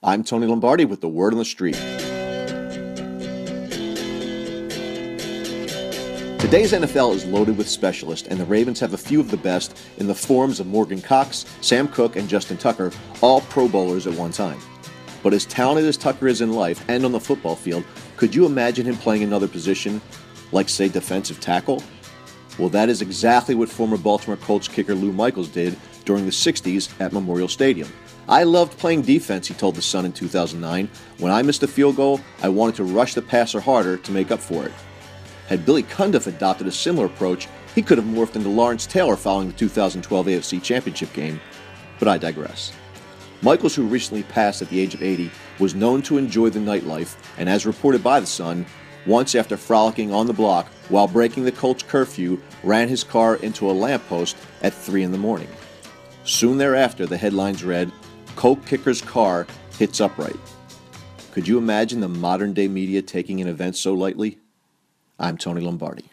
I'm Tony Lombardi with the word on the street. Today's NFL is loaded with specialists, and the Ravens have a few of the best in the forms of Morgan Cox, Sam Koch, and Justin Tucker, all Pro Bowlers at one time. But as talented as Tucker is in life and on the football field, could you imagine him playing another position, like, say, defensive tackle? Well, that is exactly what former Baltimore Colts kicker Lou Michaels did during the 60s at Memorial Stadium. I loved playing defense, he told The Sun in 2009. When I missed a field goal, I wanted to rush the passer harder to make up for it. Had Billy Cundiff adopted a similar approach, he could have morphed into Lawrence Taylor following the 2012 AFC Championship game. But I digress. Michaels, who recently passed at the age of 80, was known to enjoy the nightlife, and as reported by The Sun, once after frolicking on the block while breaking the Colts curfew, ran his car into a lamppost at 3 in the morning. Soon thereafter, the headlines read, Colt Kicker's car hits upright. Could you imagine the modern day media taking an event so lightly? I'm Tony Lombardi.